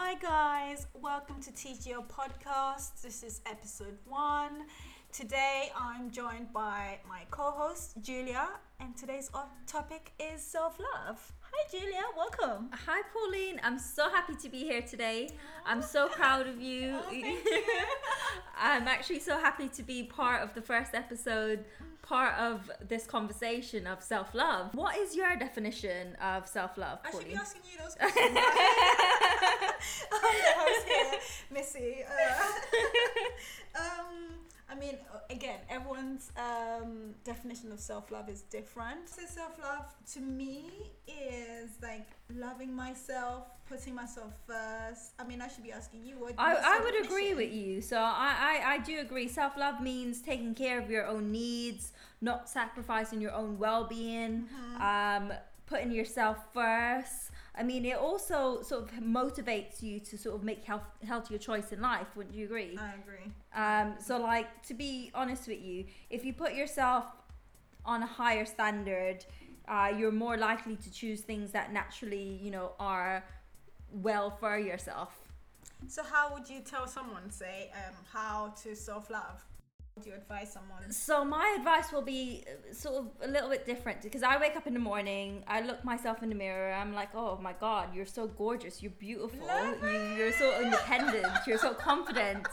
Hi, guys. Welcome to TGO Podcast. This is episode one. Today, I'm joined by my co host, Julia, and today's topic is self love. Hi, Julia. Welcome. Hi, Pauline. I'm so happy to be here today. I'm so proud of you. Oh, you. I'm actually so happy to be part of the first episode, part of this conversation of self love. What is your definition of self love, I should be asking you those questions. The here, Missy. Uh, um, I mean, again, everyone's um, definition of self love is different. So, self love to me is like loving myself, putting myself first. I mean, I should be asking you what. I, I would agree with you. So I, I, I do agree. Self love means taking care of your own needs, not sacrificing your own well being, Mm-hmm. um, putting yourself first. I mean, it also sort of motivates you to sort of make health, healthier choice in life. Wouldn't you agree? I agree. Um, so, like, to be honest with you, if you put yourself on a higher standard, uh, you're more likely to choose things that naturally, you know, are well for yourself. So, how would you tell someone, say, um, how to self love? Would you advise someone? So my advice will be uh, sort of a little bit different because I wake up in the morning, I look myself in the mirror, I'm like, oh my god, you're so gorgeous, you're beautiful, you, you're so independent, you're so confident.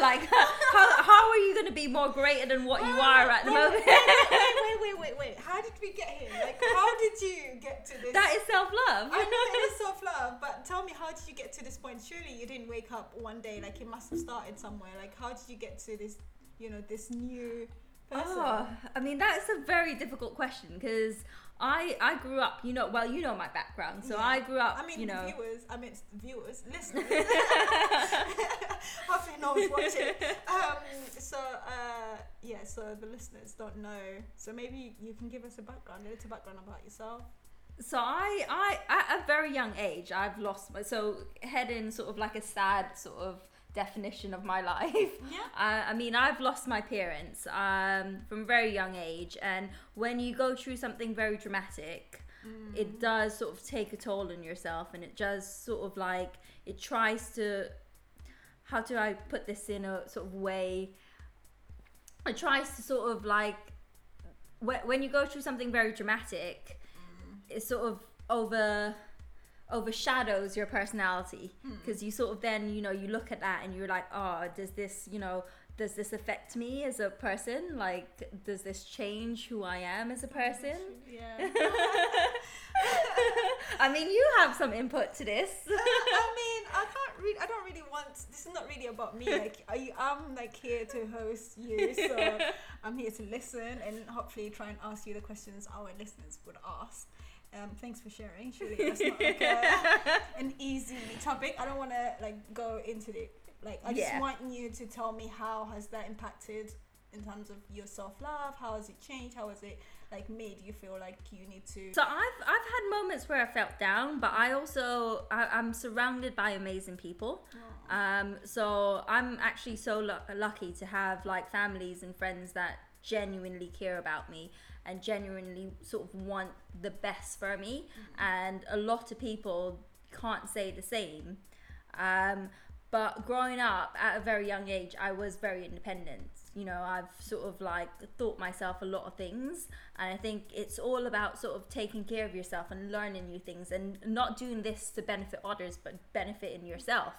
Like, how, how are you going to be more greater than what you are at the Wait, moment? wait, wait, wait, wait, wait. How did we get here? Like, how did you get to this? that is self love. I know it is self love, but tell me, how did you get to this point? Surely you didn't wake up one day. Like, it must have started somewhere. Like, how did you get to this? You know, this new person. Oh, I mean that's a very difficult question because I I grew up, you know, well you know my background, so Yeah. I grew up, I mean, you know, viewers. I mean, viewers, listeners. Hopefully, no one's watching. Um, so, uh, yeah. So the listeners don't know. So maybe you can give us a background, a little background about yourself. So I, I, at a very young age, I've lost my so heading sort of like a sad sort of definition of my life. Yeah. Uh, I mean, I've lost my parents um, from a very young age, and when you go through something very dramatic, it does sort of take a toll on yourself, and it does sort of like it tries to. How do I put this in a sort of way? It tries to sort of like when you go through something very dramatic, it sort of over overshadows your personality hmm. because you sort of then you know you look at that and you're like oh does this you know does this affect me as a person like does this change who i am as a person Yeah. i mean you have some input to this uh, I mean, I can't really. I don't really want. This is not really about me. Like, I, I'm like here to host you, so I'm here to listen and hopefully try and ask you the questions our listeners would ask. Um, thanks for sharing. Surely that's not like a, an easy topic. I don't want to like go into it. Like, I just Yeah. want you to tell me how has that impacted in terms of your self love. How has it changed? How has it like made you feel like you need to? So I've I've had moments where I felt down, but I also I, I'm surrounded by amazing people. Um, so I'm actually so lu- lucky to have like families and friends that genuinely care about me and genuinely sort of want the best for me. And a lot of people can't say the same. Um, but growing up at a very young age, I was very independent. You know, I've sort of like thought myself a lot of things, and I think it's all about sort of taking care of yourself and learning new things, and not doing this to benefit others, but benefiting yourself.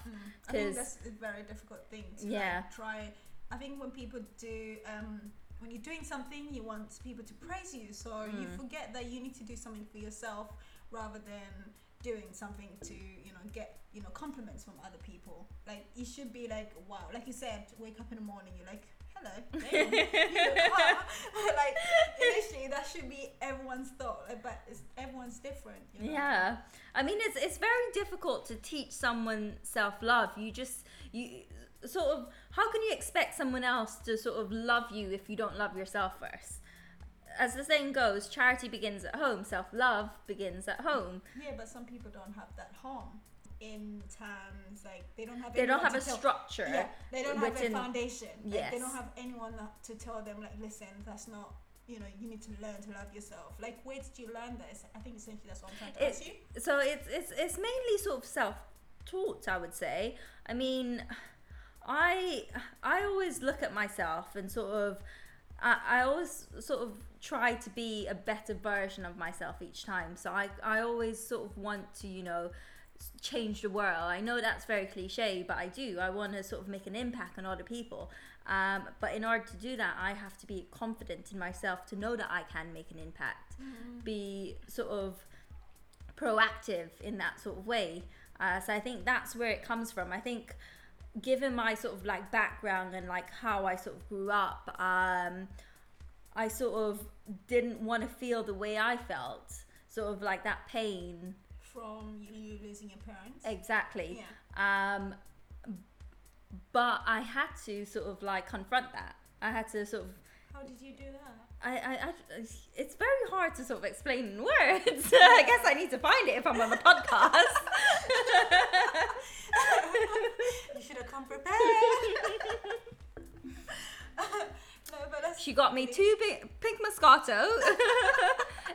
I think that's a very difficult thing to Yeah. like, try. I think when people do, um, when you're doing something, you want people to praise you, so you Mm. forget that you need to do something for yourself rather than doing something to you know get you know compliments from other people. Like you should be like wow, like you said, wake up in the morning, you're like. Hello, you like initially, that should be everyone's thought, like, but it's, everyone's different. You know? Yeah, I mean it's it's very difficult to teach someone self love. You just you sort of how can you expect someone else to sort of love you if you don't love yourself first? As the saying goes, charity begins at home. Self love begins at home. Yeah, but some people don't have that home in terms like they don't have They don't have a tell- structure. Yeah, they don't have a foundation. Like, They don't have anyone to tell them like, listen, that's not. You know, you need to learn to love yourself. Like, where did you learn this? I think essentially that's what I'm trying to It- ask you. So it's it's it's mainly sort of self taught i would say i mean i i always look at myself and sort of I, I always sort of try to be a better version of myself each time. So i i always sort of want to you know change the world. I know that's very cliche but i do. I want to sort of make an impact on other people. Um, but in order to do that i have to be confident in myself to know that i can make an impact. Be sort of proactive in that sort of way. Uh, so I think that's where it comes from. I think, given my sort of like background and like how I sort of grew up, um, I sort of didn't want to feel the way I felt, sort of like that pain. From you, you losing your parents. Exactly. Yeah. Um, but I had to sort of like confront that. I had to sort of How did you do that? I, I, I, it's very hard to sort of explain in words. I guess I need to find it if I'm on the podcast. You should have come prepared. no, but she got me two big, pink Moscato.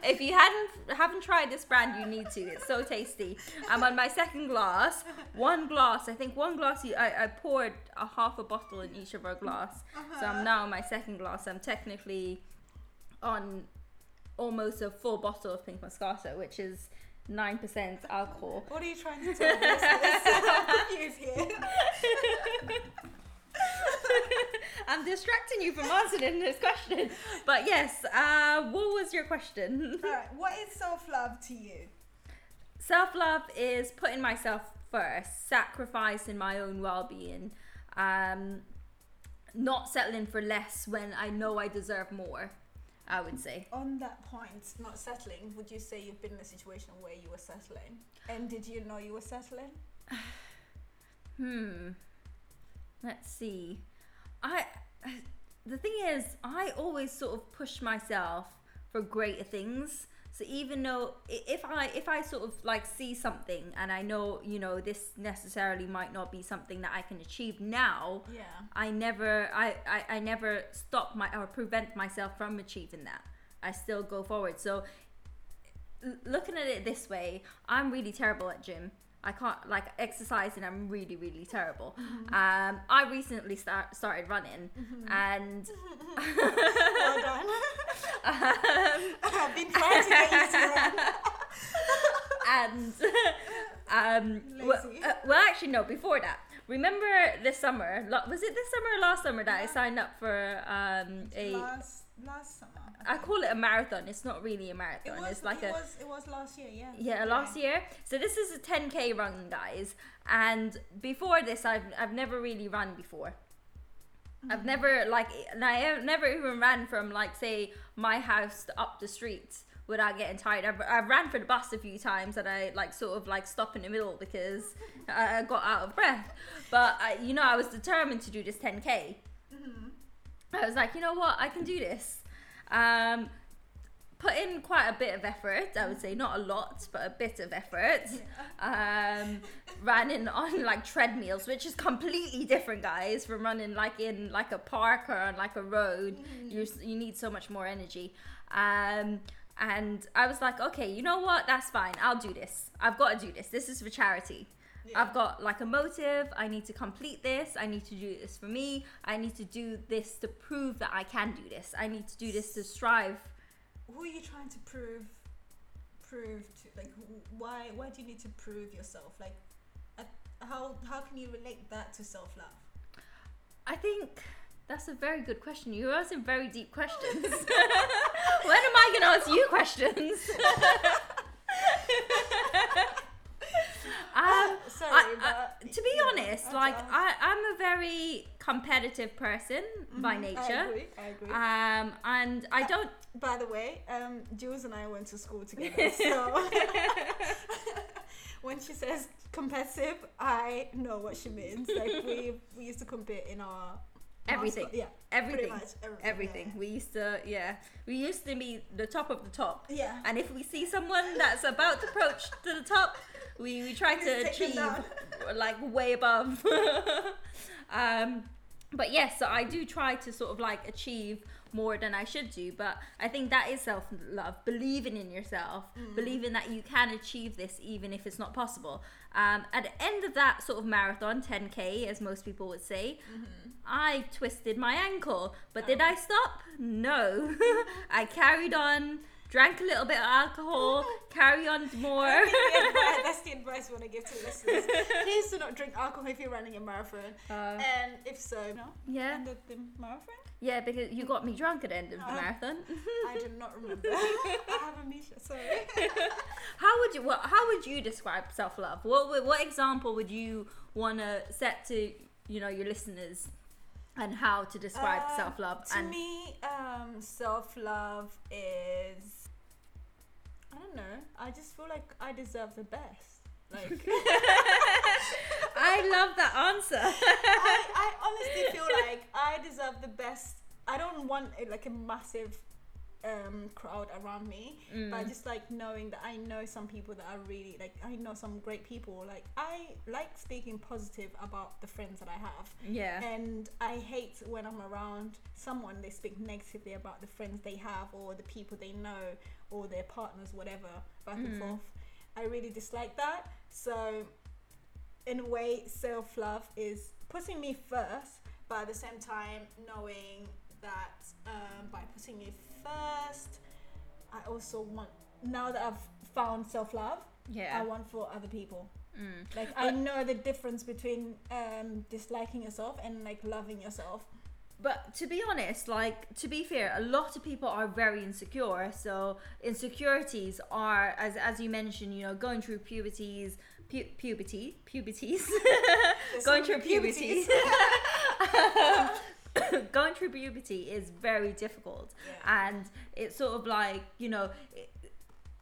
if you hadn't haven't tried this brand, you need to. It's so tasty. I'm on my second glass. One glass, I think one glass. you- I, I poured a half a bottle in each of our glass. So I'm uh-huh. now on my second glass. I'm technically on almost a full bottle of pink Moscato, which is nine percent alcohol. What are you trying to tell me? I'm confused here. I'm distracting you from answering this question. But yes, uh, what was your question? Alright, what is self love to you? Self love is putting myself first, sacrificing my own well being, um, not settling for less when I know I deserve more. I would say. On that point, not settling, would you say you've been in a situation where you were settling? And did you know you were settling? Hmm. Let's see. I. The thing is, I always sort of push myself for greater things. So even though if I if I sort of like see something and I know you know this necessarily might not be something that I can achieve now, Yeah. I never I, I, I never stop my or prevent myself from achieving that. I still go forward. So looking at it this way, I'm really terrible at gym. I can't like exercising. I'm really really terrible. Um, I recently start, started running, and Well done. um, I've been trying to get you to run. and um, well, uh, well, actually, no. Before that, remember this summer? lo- Was it this summer or last summer that I signed up for um, a? Last, last summer. I call it a marathon. It's not really a It marathon. was, it's like it a was, it was last year, yeah. yeah, last year. So this is a 10k run, guys. And before this, I've I've never really run before. I've mm-hmm. never like and I never even ran from like say my house to up the street without getting tired. I've, I've ran for the bus a few times and I like sort of like stop in the middle because I I got out of breath. But I, you know, I was determined to do this 10k. Mm-hmm. I was like, you know what, I can do this. Um, put in quite a bit of effort. I would say not a lot, but a bit of effort. Um, ran in on like treadmills, which is completely different, guys, from running like in like a park or on like a road. You you need so much more energy. Um, and I was like, okay, you know what? That's fine. I'll do this. I've got to do this. This is for charity. Yeah. I've got like a motive. I need to complete this. I need to do this for me. I need to do this to prove that I can do this. I need to do this to strive. Who are you trying to prove? Prove to like why? Why do you need to prove yourself? Like, how how can you relate that to self love? I think that's a very good question. You're asking very deep questions. when am I going to ask you questions? um, Sorry, I- but to be honest, like. I, I'm a very competitive person by Mhm, nature. I agree. I agree. Um, and I don't By the way, um, Jules and I went to school together, so when she says competitive, I know what she means. Like we we used to compete in our Everything. Yeah, everything, everything. everything. We used to, yeah, we used to be the top of the top. Yeah. yeah. And if we see someone that's about to approach to the top, we, we try to achieve like way above. um, but yes, so I do try to sort of like achieve more than I should do. But I think that is self love, believing in yourself, Mm. believing that you can achieve this even if it's not possible. Um, at the end of that sort of marathon, 10k, as most people would say, Mm-hmm. I twisted my ankle. But Oh. did I stop? No. I carried on. Drank a little bit of alcohol, carry on more. Think the advice- that's the advice we want to give to listeners. Please do not drink alcohol if you're running a marathon. Uh, And if so, no. yeah, End of the marathon? yeah, because you got me drunk at the end of the marathon. I do not remember. I have amnesia. Sorry. How would you what, how would you describe self love? What what example would you want to set to you know your listeners, and how to describe Uh, self love? To And me, um, self love is. I don't know. I just feel like I deserve the best. Like I love that answer. I, I honestly feel like I deserve the best. I don't want a, like a massive um, crowd around me, but Mm. just like knowing that I know some people that are really like I know some great people. Like I like speaking positive about the friends that I have. yeah, And I hate when I'm around someone they speak negatively about the friends they have or the people they know or their partners, whatever, back and Mhm. forth. I really dislike that. So, in a way, self love is putting me first, but at the same time, knowing that um, by putting it first, I also want, now that I've found self love, yeah. I want for other people. Mm. Like I know the difference between um, disliking yourself and like loving yourself. But to be honest, like to be fair, a lot of people are very insecure. So insecurities are, as as you mentioned, you know, going through puberties, pu- puberty, puberties, going through puberty, going through puberty is very difficult, Yeah. and it's sort of like you know. It,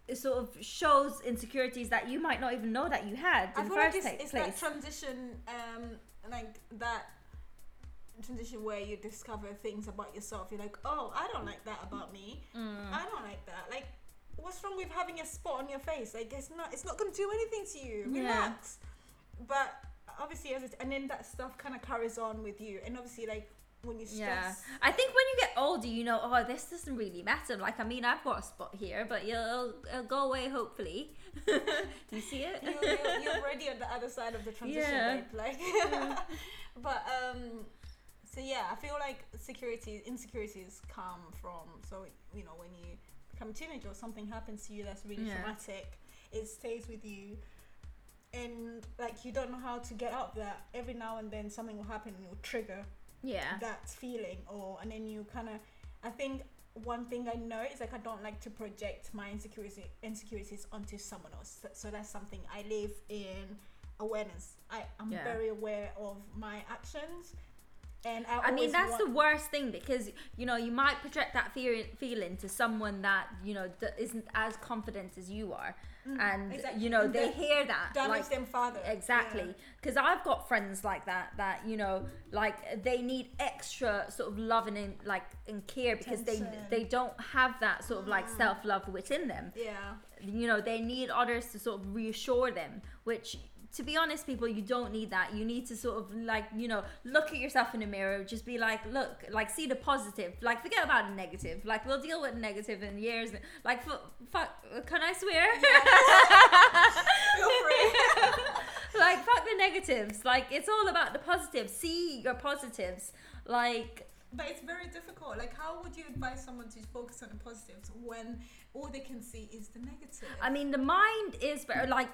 it sort of shows insecurities that you might not even know that you had I in the feel like first it's, it's that transition, um, like that transition where you discover things about yourself. You're like, oh, I don't like that about me. Mm. I don't like that. Like, what's wrong with having a spot on your face? Like, it's not. It's not gonna do anything to you. Yeah. Relax. But obviously, as it, and then that stuff kind of carries on with you. And obviously, like when you stress. Yeah, I think when you get older, you know, oh, this doesn't really matter. Like, I mean, I've got a spot here, but it'll, it'll go away hopefully. Do you see it? you, you're, you're already on the other side of the transition, Yeah. Like, but um, so yeah, I feel like security insecurities come from so you know when you become a teenager or something happens to you that's really Yeah. traumatic, it stays with you, and like you don't know how to get out of that. Every now and then something will happen and it will trigger yeah. that feeling or and then you kind of i think one thing i know is like i don't like to project my insecurity insecurities onto someone else so, so that's something i live in awareness i i'm Yeah. very aware of my actions and i, I mean, that's want, the worst thing because you know you might project that fear, feeling to someone that you know that isn't as confident as you are, Mm, and exactly. you know And they hear that damage like them further Exactly, because I've got friends like that that you know, like they need extra sort of loving and like and care because Attention. they they don't have that sort of like Mm. self love within them. yeah, yeah. You know, they need others to sort of reassure them, which. To be honest, people, you don't need that. You need to sort of like, you know, look at yourself in the mirror. Just be like, look, like, see the positive. Like, forget about the negative. Like, we'll deal with the negative in years. Like, fuck, can I swear? feel free like fuck the negatives like it's all about the positives see your positives like but it's very difficult like how would you advise someone to focus on the positives when all they can see is the negative i mean the mind is very like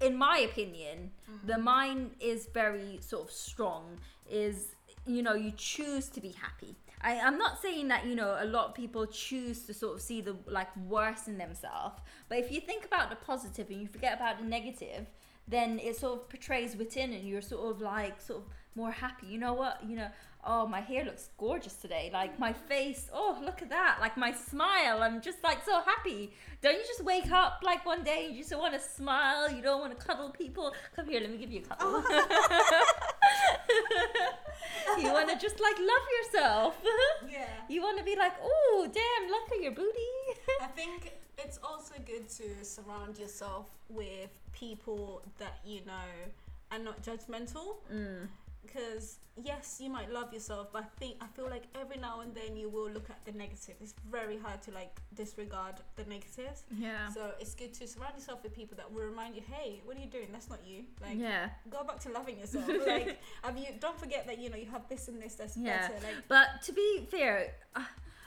in my opinion Mm. the mind is very sort of strong is you know you choose to be happy I, i'm not saying that you know a lot of people choose to sort of see the like worst in themselves but if you think about the positive and you forget about the negative then it sort of portrays within and you're sort of like sort of more happy. You know what? You know oh my hair looks gorgeous today. Like my face oh look at that. Like my smile i'm just like so happy. Don't you just wake up like one day and you just want to smile you don't want to cuddle people? Come here let me give you a cuddle. You want to just like love yourself. Yeah. You want to be like oh damn look at your booty. I think it's also good to surround yourself with people that you know are not judgmental. mm. Because yes, you might love yourself, but I think I feel like every now and then you will look at the negative. It's very hard to like disregard the negatives. Yeah. So it's good to surround yourself with people that will remind you, hey, what are you doing? That's not you. Like, yeah. go back to loving yourself. like, have you? Don't forget that you know you have this and this that's Yeah. better. Like, But to be fair, uh,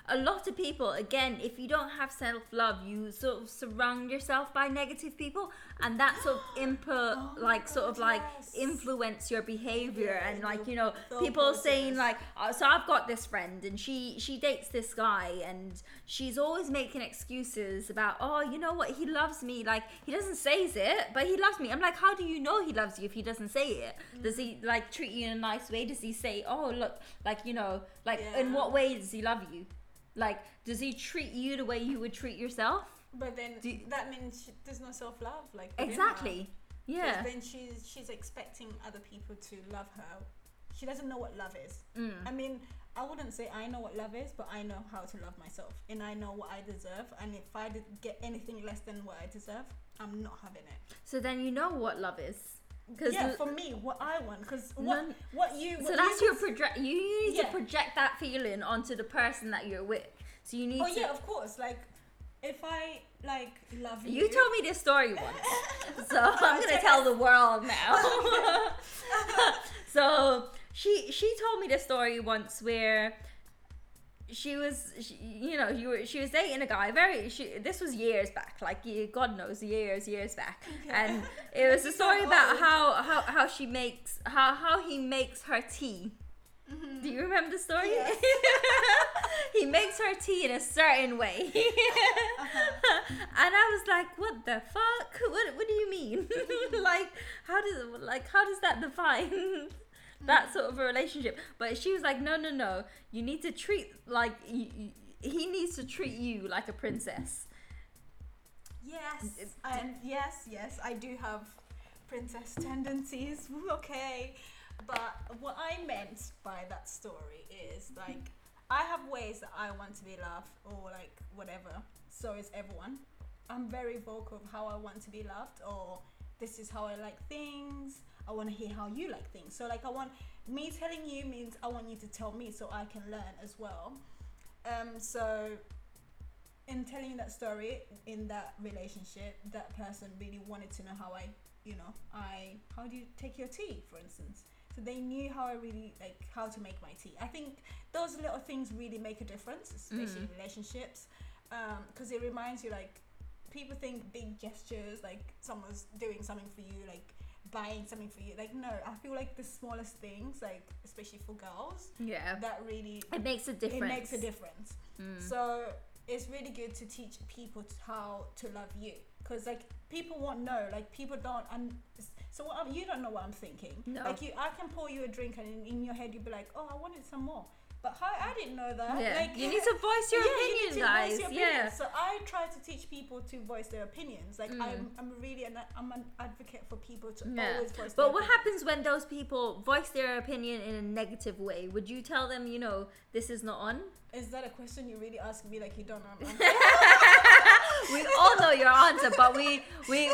a lot of people, again, if you don't have self love, you sort of surround yourself by negative people, and that sort of input, Oh like, sort of like yes. influence your behavior, Yeah, and like, you know, people saying like, uh, so I've got this friend, and she she dates this guy, and she's always making excuses about, oh, you know what, he loves me, like he doesn't say it, but he loves me. I'm like, how do you know he loves you if he doesn't say it? Does he like treat you in a nice way? Does he say, oh, look, like you know, like in what way does he love you? Like, does he treat you the way you would treat yourself? but then you- that means she, there's no self love. Like exactly. Yeah. Then she's she's expecting other people to love her. She doesn't know what love is. Mm. I mean, I wouldn't say I know what love is, but I know how to love myself, and I know what I deserve. And if I get anything less than what I deserve, I'm not having it. So then you know what love is. Because yeah, for me, what I want, because what None- what you so that's you your project. You need Yeah. to project that feeling onto the person that you're with. So you need Oh to. yeah, of course. Like if I like love you, You told me this story once, so I'm gonna tell the world now. so she she told me this story once where she was she, you know you were she was dating a guy very she this was years back like god knows years years back and it was a story about how how how she makes how how he makes her tea Mhm. do you remember the story Yes. he makes her tea in a certain way Uh-huh. and I was like, "What the fuck? What What do you mean? like, how does like how does that define that sort of a relationship?" But she was like, "No, no, no. You need to treat like you, you, he needs to treat you like a princess." Yes, and yes, yes, I do have princess tendencies. Okay, but what I meant by that story is like I have ways that I want to be loved or like whatever. So is everyone. I'm very vocal of how I want to be loved or this is how I like things. I want to hear how you like things. So like I want me telling you means I want you to tell me so I can learn as well. Um, so in telling that story in that relationship, that person really wanted to know how I, you know, I how do you take your tea, for instance. So they knew how I really like how to make my tea. I think those little things really make a difference, especially in relationships, because it reminds you like people think big gestures, like someone's doing something for you, like buying something for you. Like no, I feel like the smallest things, like especially for girls, Yeah, that really it makes a difference. it makes a difference. Mm. So it's really good to teach people how to love you, because like people won't know. Like people don't. Un- so what I'm, you don't know what I'm thinking. No. Like you, I can pour you a drink, and in, in your head you'd be like, "Oh, I wanted some more." But how I didn't know that. yeah, Like you need to voice your yeah, you opinion, to guys. your yeah. So I try to teach people to voice their opinions. Like Mm. I'm, I'm really an, I'm an advocate for people to Yeah. always voice. But what opinions. happens when those people voice their opinion in a negative way? Would you tell them, you know, this is not on? Is that a question you really ask me? Like you don't know. we all know your answer, but we we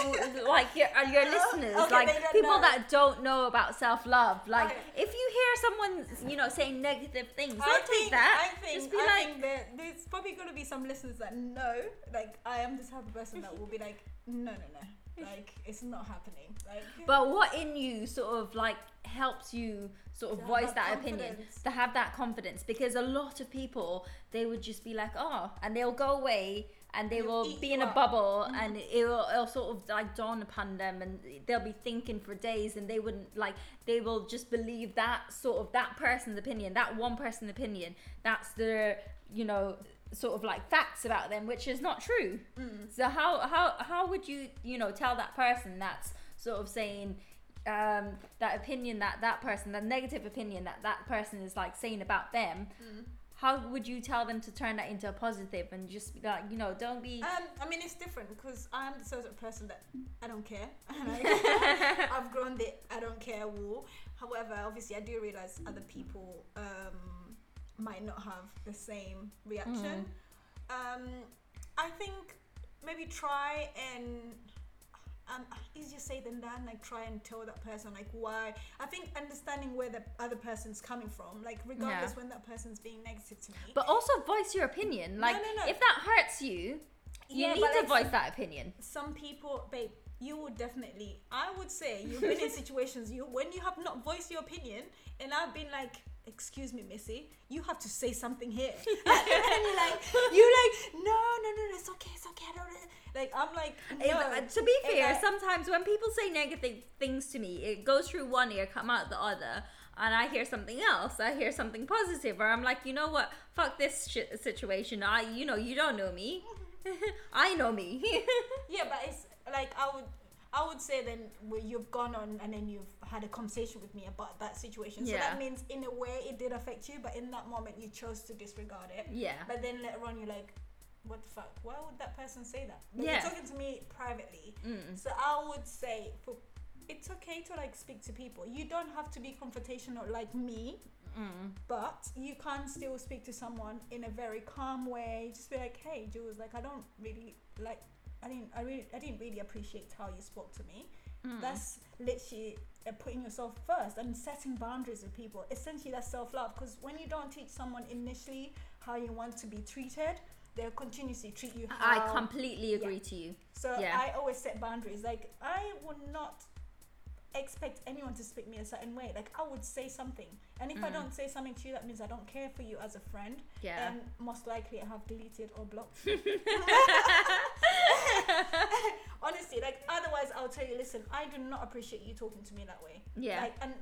like your uh, your listeners, Okay, like people know. that don't know about self love. Like Okay. if you hear someone, you know, saying negative things, don't I take that. I think, Just be I like, think there's probably going to be some listeners that know, like, I am the type of person that will be like, no, no, no, like, it's not happening. Like, but what in you sort of like helps you sort of voice that that opinion to have that confidence because a lot of people they would just be like oh and they'll go away and they It'll be in a bubble Mhm. and it will it'll sort of like dawn upon them and they'll be thinking for days and they wouldn't like they will just believe that sort of that person's opinion that one person's opinion that's their you know sort of like facts about them which is not true mm, so how how how would you you know tell that person that's sort of saying um, that opinion that that person, that negative opinion that that person is like saying about them? mm. How would you tell them to turn that into a positive and just be like, you know, don't be. Um, I mean, it's different because I'm the sort of person that I don't care. I've grown the I don't care wall. However, obviously, I do realize other people um, might not have the same reaction. Um, I think maybe try and um, easier said than done. Like try and tell that person like why. I think understanding where the other person's coming from, like regardless Yeah. when that person's being negative to me. But also voice your opinion. Like no, no. if that hurts you, you Yeah, need to like, voice that opinion. some people, babe, you would definitely. I would say you've been in situations you when you have not voiced your opinion, and I've been like. Excuse me, Missy. You have to say something here. and you're like, you're like, no, no, no, no, it's okay, it's okay. I don't. Like I'm like, no. uh, to be fair, I- sometimes when people say negative things to me, it goes through one ear, come out the other, and I hear something else. I hear something positive, or I'm like, you know what? Fuck this shit situation. I, you know, you don't know me. I know me. Yeah, but it's like I would I would say then where you've gone on and then you've had a conversation with me about that situation. So Yeah. that means in a way it did affect you, but in that moment you chose to disregard it. yeah. But then later on you're like, what the fuck? Why would that person say that? But Yeah. You're talking to me privately. Mm. So I would say for it's okay to like speak to people. You don't have to be confrontational like me, Mm. but you can still speak to someone in a very calm way. Just be like, "Hey, Jules, like I don't really like. I didn't. I really. I didn't really appreciate how you spoke to me. Mm. That's literally uh, putting yourself first and setting boundaries with people. Essentially, that's self love. Because when you don't teach someone initially how you want to be treated, they'll continuously treat you. I completely agree to you. so Yeah. I always set boundaries. Like I would not expect anyone to speak me a certain way. Like I would say something, and if I Mm. don't say something to you, that means I don't care for you as a friend, Yeah. and most likely I have deleted or blocked. Honestly, like otherwise I'll tell you, listen, I do not appreciate you talking to me that way. yeah. Like and.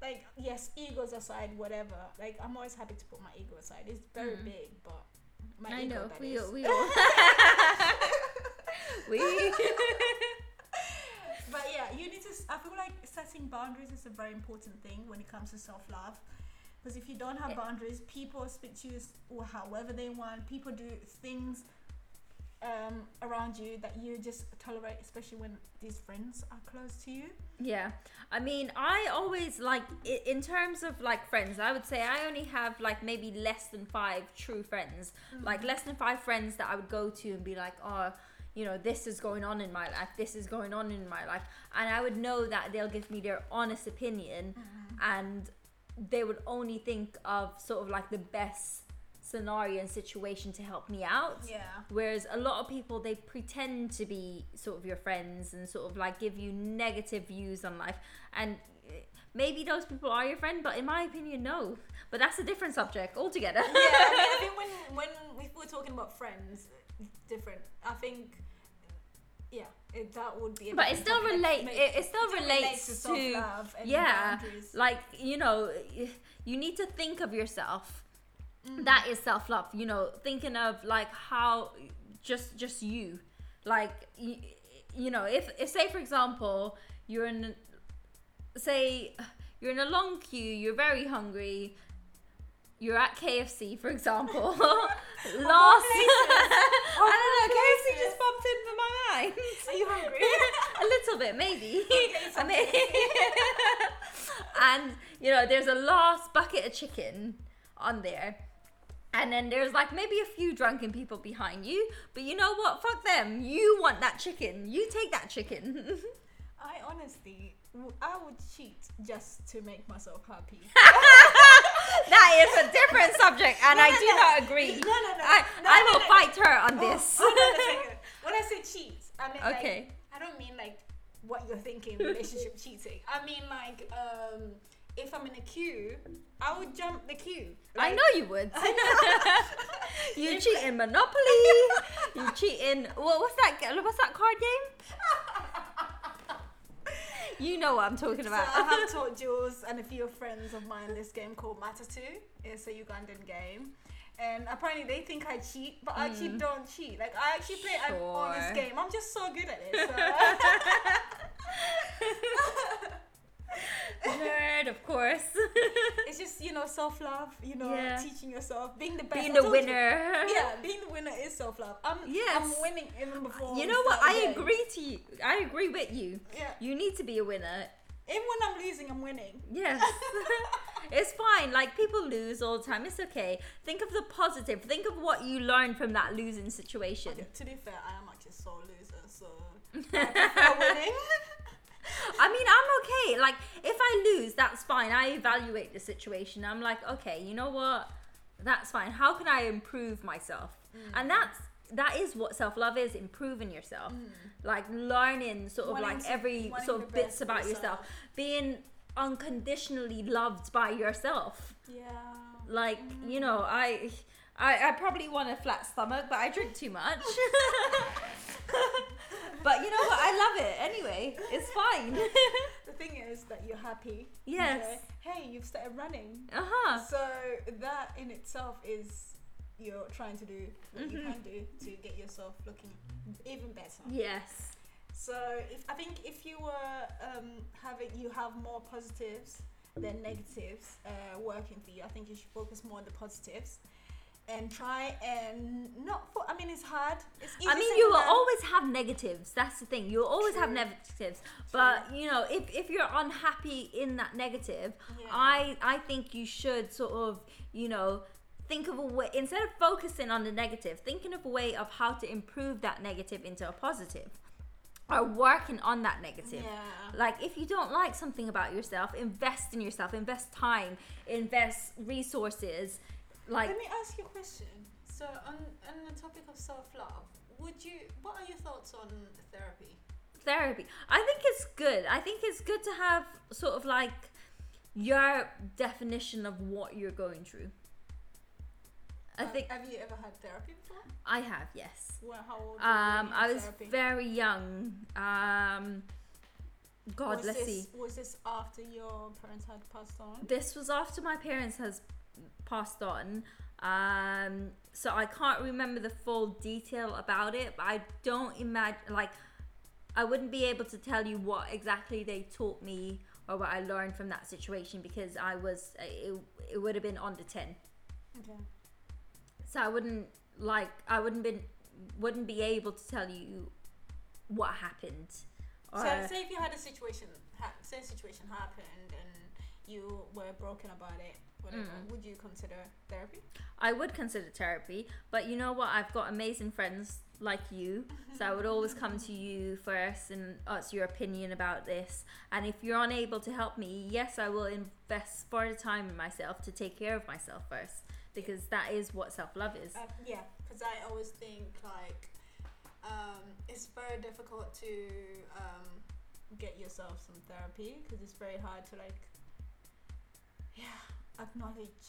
Like yes, egos aside, whatever. Like I'm always happy to put my ego aside. It's very Mm. big, but my I ego, know. We, is. we all. we. But yeah, you need to. s- I feel like setting boundaries is a very important thing when it comes to self love. Because if you don't have boundaries, people speak to you s- or however they want. People do things um, around you that you just tolerate, especially when these friends are close to you. Yeah, I mean, I always like in terms of like friends. I would say I only have like maybe less than five true friends. Like less than five friends that I would go to and be like, oh, you know, this is going on in my life. This is going on in my life, and I would know that they'll give me their honest opinion, and they would only think of sort of like the best scenario and situation to help me out. Yeah. Whereas a lot of people they pretend to be sort of your friends and sort of like give you negative views on life and eh, maybe those people are your friend, but in my opinion, no. But that's a different subject altogether. yeah, I, mean, I think when when we were talking about friends, different. I think, yeah, it, that would be. a But it still relate- Like, it- it still relates to to- self-love and yeah, boundaries. like you know, you need to think of yourself. Mm. That is self love. You know, thinking of like how just just you, like you, you know, if, if say for example you're in, say you're in a long queue, you're very hungry. You're at KFC, for example. Last. I don't know. KFC just popped into my mind. Are you hungry? a little bit, maybe. I mean, and you know, there's a last bucket of chicken on there. And then there's like maybe a few drunken people behind you, but you know what? Fuck them. You want that chicken. You take that chicken. I honestly, I would cheat just to make myself happy. that is a different subject, and No, I no, do no. not agree. No, no, no. I, I will fight her on this. Oh, a second. When I say cheat, I mean Okay. like I don't mean like what you're thinking relationship cheating. I mean like um if I'm in a queue, I would jump the queue. I know you would. you cheat in Monopoly. You cheat in what, what's that? What's that card game? You know what I'm talking So about. I have taught Jules and a few friends of mine this game called Matatu. It's a Ugandan game. And apparently they think I cheat, but I actually Mm. don't cheat. Like I actually play an honest game. I'm just so good at it. So. Nerd, of course. it's just you know self love. You know Yeah. teaching yourself, being the best. Being the told you. winner. Yeah, being the winner is self love. I'm Yes. I'm winning even before. Uh, you know what? I agree to you. I agree with you. Yeah, You need to be a winner. even when I'm losing, I'm winning. Yes. it's fine. Like people lose all the time. It's okay. Think of the positive. Think of what you learned from that losing situation. Okay, to be fair, I am actually so loser. So I winning. I mean, I'm okay. Like, if I lose, that's fine. I evaluate the situation. I'm like, okay, you know what? That's fine. How can I improve myself? Mm. And that's that is what self love is improving yourself mm. like learning sort of Wanting like to- every sort of bits about yourself yourself. being unconditionally loved by yourself yeah. like mm. you know I, I i probably want a flat stomach but i drink too much but you know what i love it anyway it's fine The thing is that you're happy. Yes. Hey, you've started running. uh-huh So that in itself is you're trying to do what you Mhm. can do to get yourself looking even better. yes So if I think if you were um, having you have more positives than negatives uh, working for you, I think you should focus more on the positives and try and not. For, I mean, it's hard. It's easy I mean, you will that. always have negatives. That's the thing. You'll always have True. negatives. But you know, if, if you're unhappy in that negative, Yeah. I I think you should sort of you know think of a way instead of focusing on the negative, thinking of a way of how to improve that negative into a positive, or working on that negative. Yeah. Like if you don't like something about yourself, invest in yourself, invest time, invest resources. Like Let me ask you a question. So on on the topic of self love, would you? What are your thoughts on therapy? therapy. I think it's good. I think it's good to have sort of like your definition of what you're going through. I think Have you ever had therapy before? I have, yes. Well, how old? were Um, you I was therapy? very young. Um, God, was let's this, see. Was this after your parents had passed on? This was after my parents has passed on. Um, so I can't remember the full detail about it, but I don't imagine like I wouldn't be able to tell you what exactly they taught me or what I learned from that situation because I was it, it would have been under 10. Okay. So I wouldn't like I wouldn't been wouldn't be able to tell you what happened. So say if you had a situation, ha- say a situation happened and you were broken about it, whatever, Mm. would you consider therapy? I would consider therapy, but you know what? I've got amazing friends like you, so I would always come to you first and ask your opinion about this. And if you're unable to help me, yes, I will invest further time in myself to take care of myself first, because that is what self love is. Uh, yeah, because I always think like um, it's very difficult to um, get yourself some therapy because it's very hard to like, yeah, acknowledge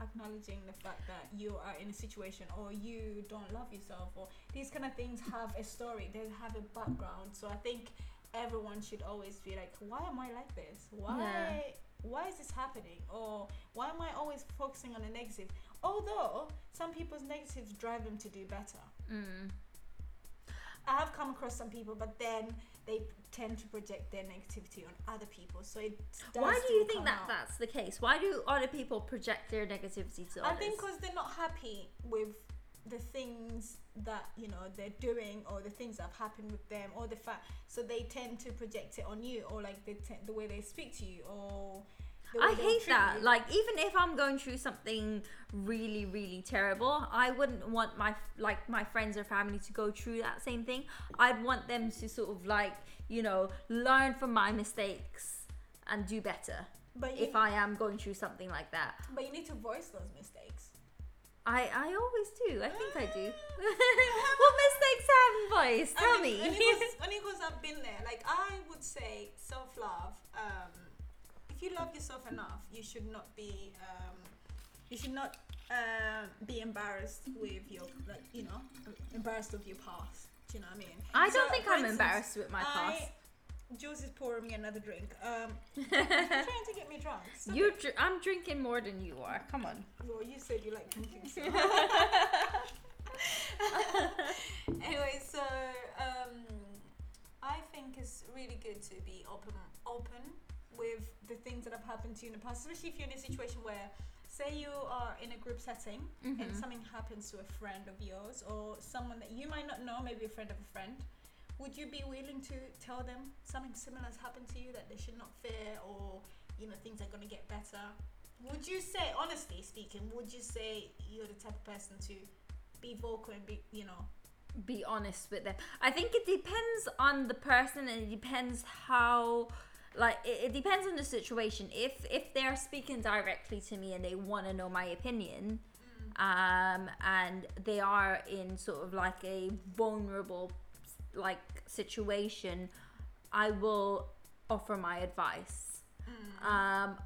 acknowledging the fact that you are in a situation or you don't love yourself or these kind of things have a story they have a background. So i think everyone should always be like why am i like this? Why Yeah. why is this happening? Or why am i always focusing on the negative? Although some people's negatives drive them to do better. Mm. I have come across some people but then they tend to project their negativity on other people so it does Why do you think that out. that's the case? Why do other people project their negativity to I others? I think because they're not happy with the things that you know they're doing or the things that have happened with them or the fact so they tend to project it on you or like they te- the way they speak to you or I hate that. you. Like, even if I'm going through something really, really terrible, I wouldn't want my like my friends or family to go through that same thing. I'd want them to sort of like you know learn from my mistakes and do better. but you, If I am going through something like that, but you need to voice those mistakes I I always do. I think I do. what mistakes have in voice? Tell me. only because, I've been there like I would say self-love um, if you love yourself enough you should not be um, you should not uh, be embarrassed with your like you know embarrassed of your past do you know what I mean I So, don't think I'm instance, embarrassed with my past. I, Jules is pouring me another drink. Um, trying to get me drunk. Stop You, dr- I'm drinking more than you are. Come on. Well, you said you like drinking. So. anyway, so um, I think it's really good to be open, open with the things that have happened to you in the past, especially if you're in a situation where, say, you are in a group setting and Mhm. something happens to a friend of yours or someone that you might not know, maybe a friend of a friend. Would you be willing to tell them something similar has happened to you that they should not fear or you know things are going to get better? Would you say, honestly speaking, would you say you're the type of person to be vocal and be, you know, be honest with them. I think it depends on the person and it depends how like it, it depends on the situation. If if they're speaking directly to me and they want to know my opinion, um, and they are in sort of like a vulnerable like situation, I will offer my advice. Um,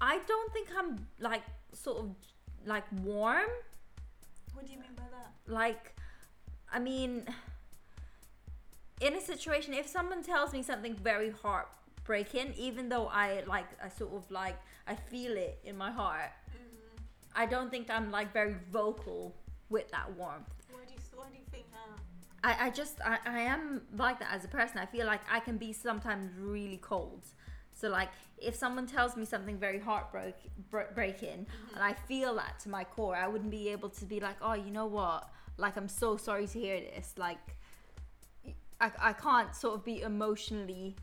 I don't think I'm like sort of like warm. What do you mean by that? Like, I mean, in a situation, if someone tells me something very heartbreaking, even though I like, I sort of like, I feel it in my heart, I don't think I'm like very vocal with that warmth. What do you What do you think? Uh, I, I just I, I am like that as a person. I feel like I can be sometimes really cold. So like if someone tells me something very heartbreak br- breaking and I feel that to my core, I wouldn't be able to be like, oh, you know what? Like I'm so sorry to hear this. Like I, I can't sort of be emotionally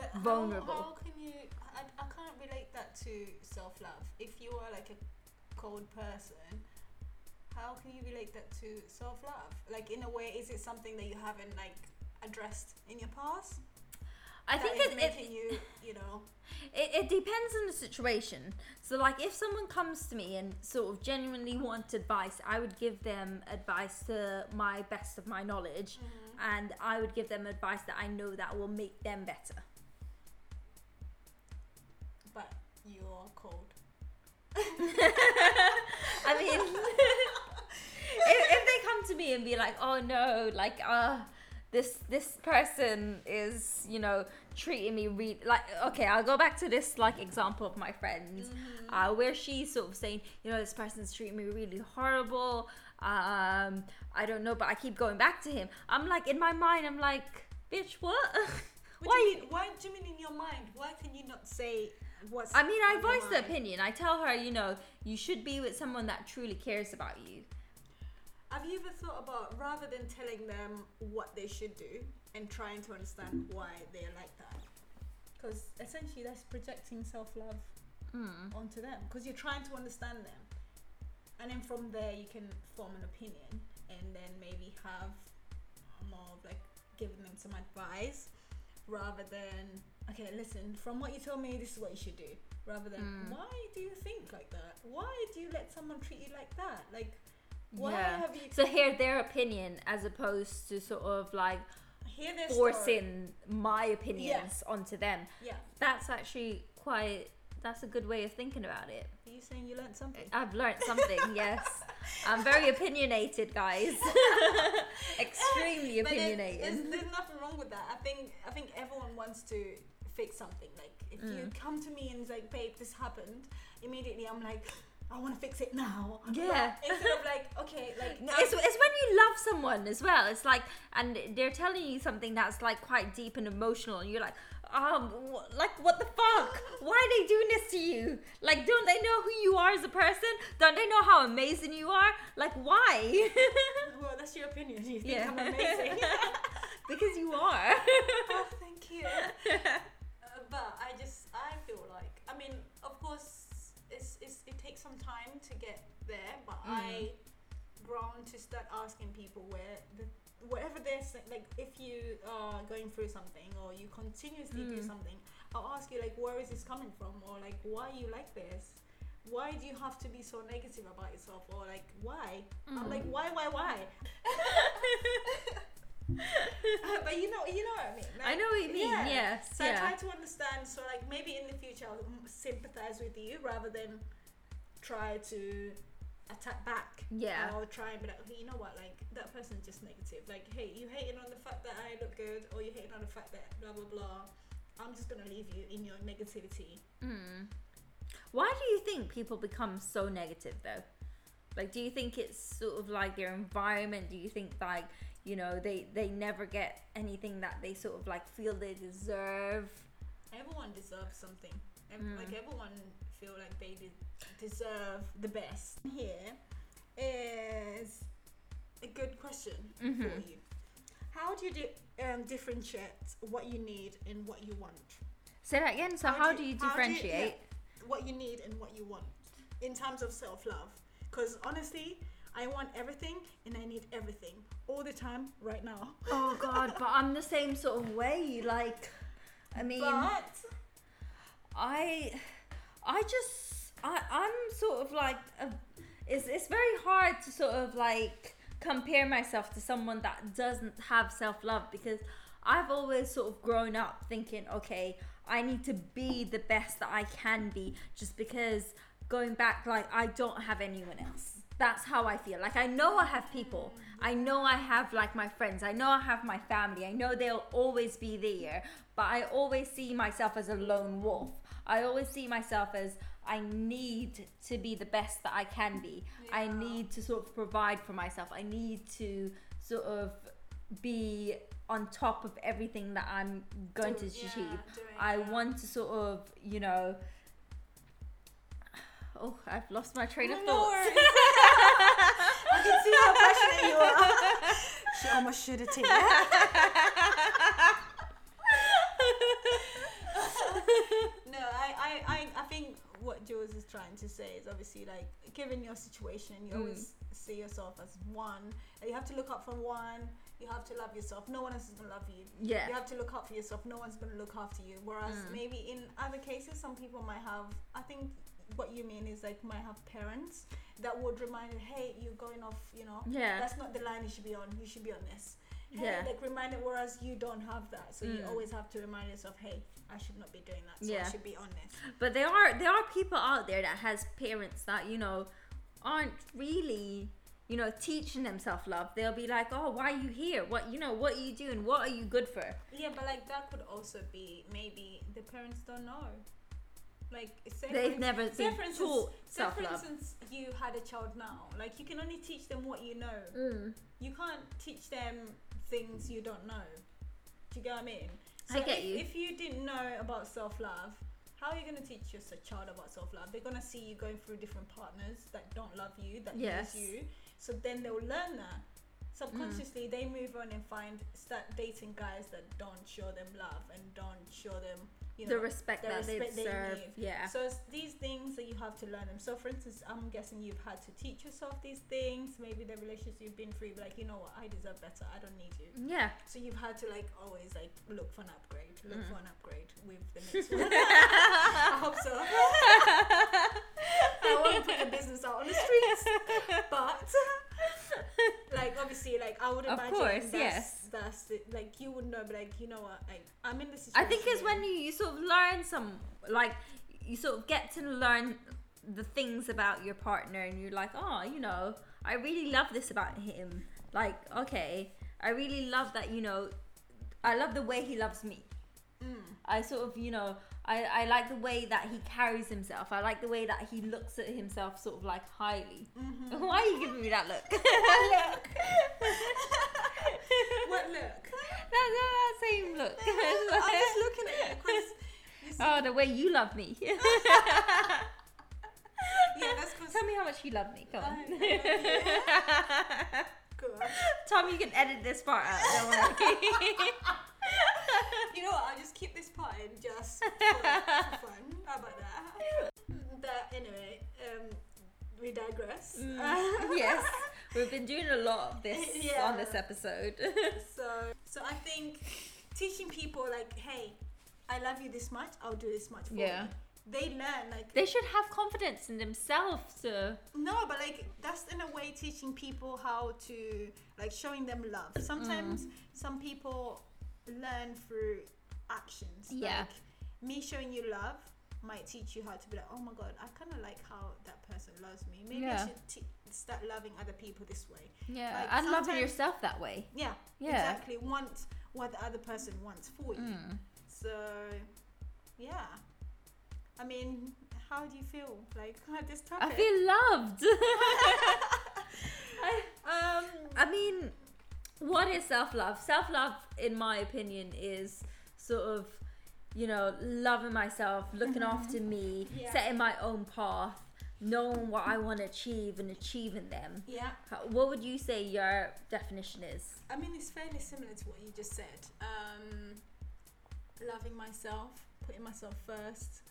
but how- Vulnerable. How, can you? I, I can't relate that to self love. If you are like a cold person, how can you relate that to self love? Like in a way, is it something that you haven't like addressed in your past? I that think it, it, making you, you know. it, it depends on the situation. So, like, if someone comes to me and sort of genuinely wants advice, I would give them advice to my best of my knowledge, mm-hmm. and I would give them advice that I know that will make them better. I mean, if, if they come to me and be like, "Oh no, like, uh, this this person is, you know, treating me re like," okay, I'll go back to this like example of my friend, uh, where she's sort of saying, you know, this person's treating me really horrible. Um, I don't know, but I keep going back to him. I'm like, in my mind, I'm like, bitch, what? What Why do you mean? Why do you mean in your mind? Why can you not say what's? I mean, I voice the opinion. I tell her, you know, you should be with someone that truly cares about you. Have you ever thought about rather than telling them what they should do and trying to understand why they're like that? Because essentially that's projecting self love Mm. onto them because you're trying to understand them. And then from there, you can form an opinion and then maybe have more of like giving them some advice rather than, okay, listen, from what you told me, this is what you should do. Rather than, Mm. why do you think like that? Why do you let someone treat you like that? Like, why Yeah. have you So hear their opinion as opposed to sort of like hear their story? forcing my opinions onto them. Yeah. That's actually quite. That's a good way of thinking about it. Are you saying you learned something? I've learnt something. yes, I'm very opinionated, guys. Extremely But there's, opinionated. there's nothing wrong with that. I think I think everyone wants to fix something. Like if you Mm. come to me and it's like, babe, this happened, immediately I'm like, I want to fix it now. Yeah. But instead of like, okay, like No, it's, it's when you love someone as well. It's like, and they're telling you something that's like quite deep and emotional, and you're like, um, like what the fuck? Why are they doing this to you? Like, don't they know who you are as a person? Don't they know how amazing you are? Like, why? well, that's your opinion. You think Yeah. I'm amazing. because you are. oh, thank you. But I just I feel like I mean of course it's, it's it takes some time to get there but Mm. I grown to start asking people where the whatever they're saying like if you are going through something or you continuously do Mm. something I'll ask you like where is this coming from or like why you like this why do you have to be so negative about yourself or like why I'm Mm. like why why why but you know you know what I mean I know what you mean. yeah. Yes. so I try to understand. So like maybe in the future I'll sympathize with you rather than try to attack back. Yeah. Or try and be like, okay, you know what? Like that person's just negative. Like, hey, you hating on the fact that I look good, or you hating on the fact that blah blah blah. I'm just gonna leave you in your negativity. Mm. Why do you think people become so negative though? Like, do you think it's sort of like their environment? Do you think like you know they they never get anything that they sort of like feel they deserve? Everyone deserves something. Ev- Mm. Like everyone feel like they de- deserve the best. Here is a good question Mhm. for you. How do you di- um, differentiate what you need and what you want? Say that again. So how, do you how do you- differentiate? yeah, what you need and what you want in terms of self love? Because honestly, I want everything and I need everything all the time right now. Oh God, but I'm the same sort of way. Like, I mean, But I, I just, I, I'm sort of like, a, it's it's very hard to sort of like compare myself to someone that doesn't have self love because I've always sort of grown up thinking, okay, I need to be the best that I can be, just because going back, like I don't have anyone else. That's how I feel. Like I know I have people. I know I have like my friends. I know I have my family. I know they'll always be there. But I always see myself as a lone wolf. I always see myself as I need to be the best that I can be. I need to sort of provide for myself. I need to sort of be on top of everything that I'm going Do- to yeah, achieve. I want to sort of, you know. Oh, I've lost my train of No thought. I can see how passionate you are. She almost should have taken No, I, I, I, I think what Jules is trying to say is obviously like given your situation, you Mm. always see yourself as one. and You have to look up for one. You have to love yourself. No one else is gonna love you. Yeah. You have to look out for yourself. No one's gonna look after you. Whereas Mm. maybe in other cases, some people might have. I think what you mean is like might have parents that would remind you, hey, you're going off. You know, Yeah. that's not the line you should be on. You should be on this. Hey, Yeah. like remind it. Whereas you don't have that, so you Mm. always have to remind yourself, hey, I should not be doing that. So Yeah. I should be on this. But there are there are people out there that has parents that you know aren't really you know teaching them self love. They'll be like, oh, why are you here? What you know? What are you doing? What are you good for? Yeah, but like that could also be maybe the parents don't know. Like say for They've ins- never say been for instance, taught say for instance you had a child now. Like you can only teach them what you know. Mm. You can't teach them things you don't know. Do you get what I mean? I get if, you. If you didn't know about self love, how are you gonna teach your s- child about self love? They're gonna see you going through different partners that don't love you, that Yes. use you. So then they'll learn that. Mm. Subconsciously, they move on and find start dating guys that don't show them love and don't show them, you know, the respect the that they respect they deserve. Yeah. so it's these things that you have to learn them. So for instance, I'm guessing you've had to teach yourself these things. Maybe the relationships you've been through, like you know what, I deserve better. I don't need you. Yeah. So you've had to like always like look for an upgrade, look Mm. for an upgrade with the next one. I hope so. I won't put the business out on the streets, but like obviously, like I would Of imagine course, that's, yes. that's the, like you would know, but like you know what, like I'm in this Situation. I think it's when you, you sort of learn some like you sort of get to learn the things about your partner and you're like, oh, you know, I really love this about him. Like, okay, I really love that, you know, I love the way he loves me. Mm. I sort of, you know, I, I like the way that he carries himself. I like the way that he looks at himself sort of like highly. Mhm. Why are you giving me that look? look. what look? that, that, that same look. I'm just looking at you because oh, the way you love me. yeah, that's because. Tell me how much you love me. Come on. Tom, you can edit this part out. Don't worry. You know what? I'll just keep this part in just for, for fun. How about that? But anyway, um, we digress. Mm, yes, we've been doing a lot of this Yeah. on this episode. So, so I think teaching people like, hey, I love you this much. I'll do this much for Yeah. you. They learn like they should have confidence in themselves to. No, but like that's in a way teaching people how to like showing them love. Sometimes Mm. some people learn through actions. Yeah. Like me showing you love might teach you how to be like, oh my god, I kind of like how that person loves me. Maybe I should t- start loving other people this way. Yeah, Like, and loving yourself that way. Yeah, Yeah. exactly. Want what the other person wants for you. Mm. So, yeah. I mean, how do you feel like at this topic? I feel loved. I, um. I mean, what is self love? Self love, in my opinion, is sort of, you know, loving myself, looking after me, Yeah. setting my own path, knowing what I want to achieve and achieving them. Yeah. How- What would you say your definition is? I mean, it's fairly similar to what you just said. Um, loving myself, putting myself first,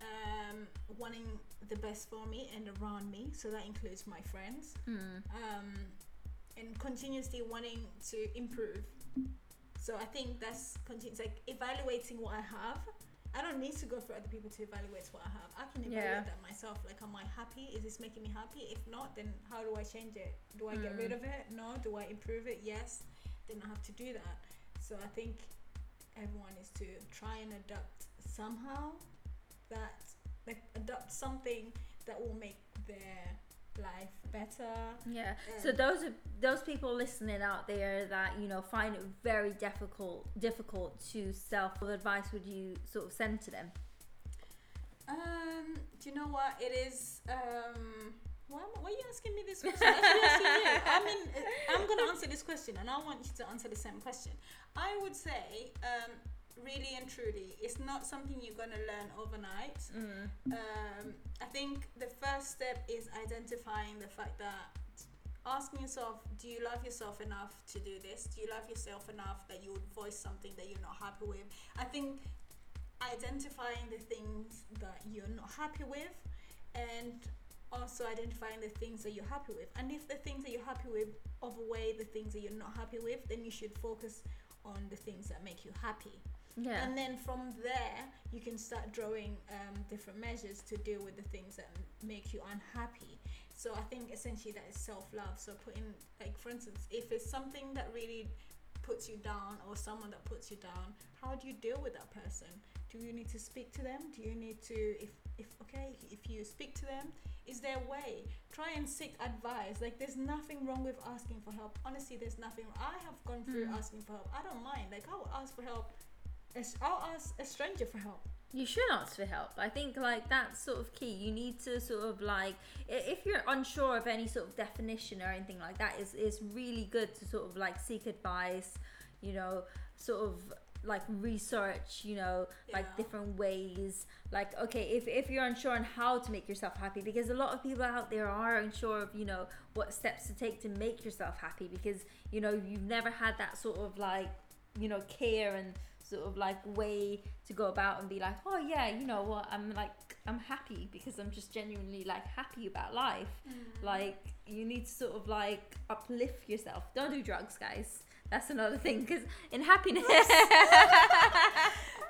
um, wanting the best for me and around me. So that includes my friends. Mm. Um, and continuously wanting to improve. So I think that's continuous, like evaluating what I have. I don't need to go for other people to evaluate what I have. I can evaluate Yeah. that myself. Like, am I happy? Is this making me happy? If not, then how do I change it? Do I get Mm. rid of it? No. Do I improve it? Yes. Then I have to do that. So I think everyone is to try and adopt somehow that like adopt something that will make their life better. Yeah. Yeah. So those are those people listening out there that you know find it very difficult difficult to self. What advice would you sort of send to them? Um, do you know what it is? Um, why, why are you asking me this question? I should ask you. I mean, I'm gonna answer this question, and I want you to answer the same question. I would say, um, really and truly, it's not something you're gonna learn overnight. Mm. Um, I think the first step is identifying the fact that asking yourself, do you love yourself enough to do this? Do you love yourself enough that you would voice something that you're not happy with? I think identifying the things that you're not happy with and also identifying the things that you're happy with. And if the things that you're happy with overweigh the things that you're not happy with, then you should focus on the things that make you happy. Yeah. And then from there, you can start drawing um, different measures to deal with the things that make you unhappy. So I think essentially that is self love. So putting, like, for instance, if it's something that really puts you down or someone that puts you down, how do you deal with that person? Do you need to speak to them? Do you need to, if, if okay, if you speak to them, is there a way? Try and seek advice. Like, there's nothing wrong with asking for help. Honestly, there's nothing. I have gone through Mm. asking for help. I don't mind. Like, I will ask for help I'll ask a stranger for help. You should ask for help. I think like that's sort of key. You need to sort of like if you're unsure of any sort of definition or anything like that, is is really good to sort of like seek advice. You know, sort of like research. You know, like different ways. Like okay, if if you're unsure on how to make yourself happy, because a lot of people out there are unsure of you know what steps to take to make yourself happy, because you know you've never had that sort of like you know care and sort of like way to go about and be like oh yeah you know what i'm like i'm happy because i'm just genuinely like happy about life like you need to sort of like uplift yourself don't do drugs guys that's another thing because in happiness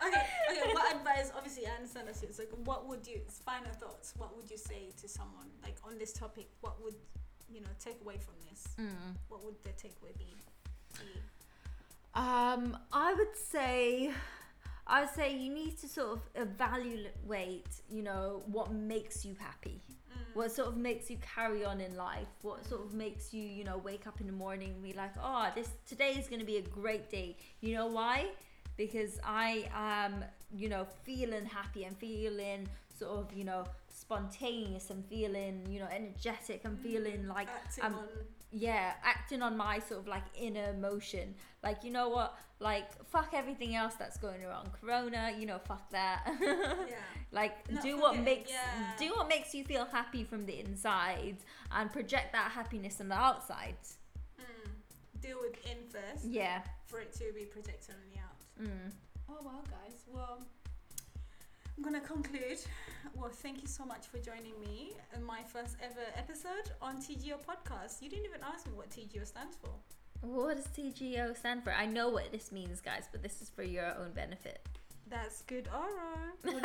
okay, okay. What advice? Obviously, I understand that. It's like, what would you? Final thoughts. What would you say to someone like on this topic? What would you know take away from this? Mm. What would the takeaway be? Um, I would say, I would say you need to sort of evaluate, you know, what makes you happy. Mm. What sort of makes you carry on in life? What sort of makes you, you know, wake up in the morning and be like, oh, this today is going to be a great day. You know why? Because I am, you know, feeling happy. I'm feeling sort of, you know, spontaneous. I'm feeling, you know, energetic. I'm feeling like Acting I'm on. Yeah acting on my sort of like inner emotion like you know what like fuck everything else that's going around. corona you know fuck that Yeah. like Not do what makes yeah. do what makes you feel happy from the inside and project that happiness on the outside Mm. Deal with in first yeah for it to be projected on the out. mm. Oh well, guys. Well, I'm gonna conclude. Well, thank you so much for joining me in my first ever episode on TGO podcast. You didn't even ask me what TGO stands for. what does tgo stand for i know what this means guys but this is for your own benefit That's good. Alright.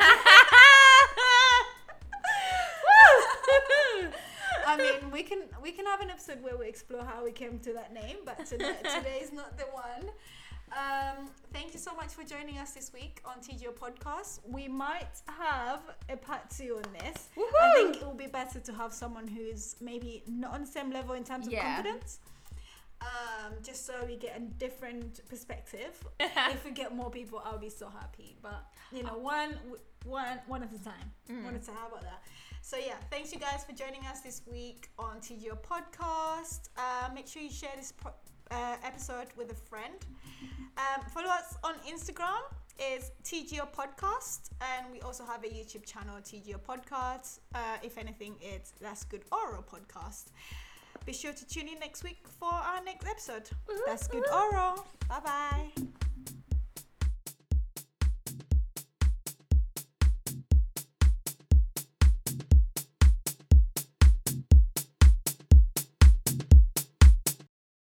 I mean, we can we can have an episode where we explore how we came to that name, but today, today is not the one. Um, thank you so much for joining us this week on TGO Podcast. We might have a part two on this. I think it will be better to have someone who's maybe not on the same level in terms of Yeah. confidence. Um, just so we get a different perspective. if we get more people, I'll be so happy. But you know, one one one at a time. Mm. One at a time. How about that? So yeah, thanks you guys for joining us this week on TGO Podcast. Uh, make sure you share this pro- uh, episode with a friend. Um, follow us on Instagram. Is TGO Podcast, and we also have a YouTube channel, TGO Podcast. Uh, if anything, it's That's Good Oral Podcast. Be sure to tune in next week for our next episode. That's Good Oral. Bye bye.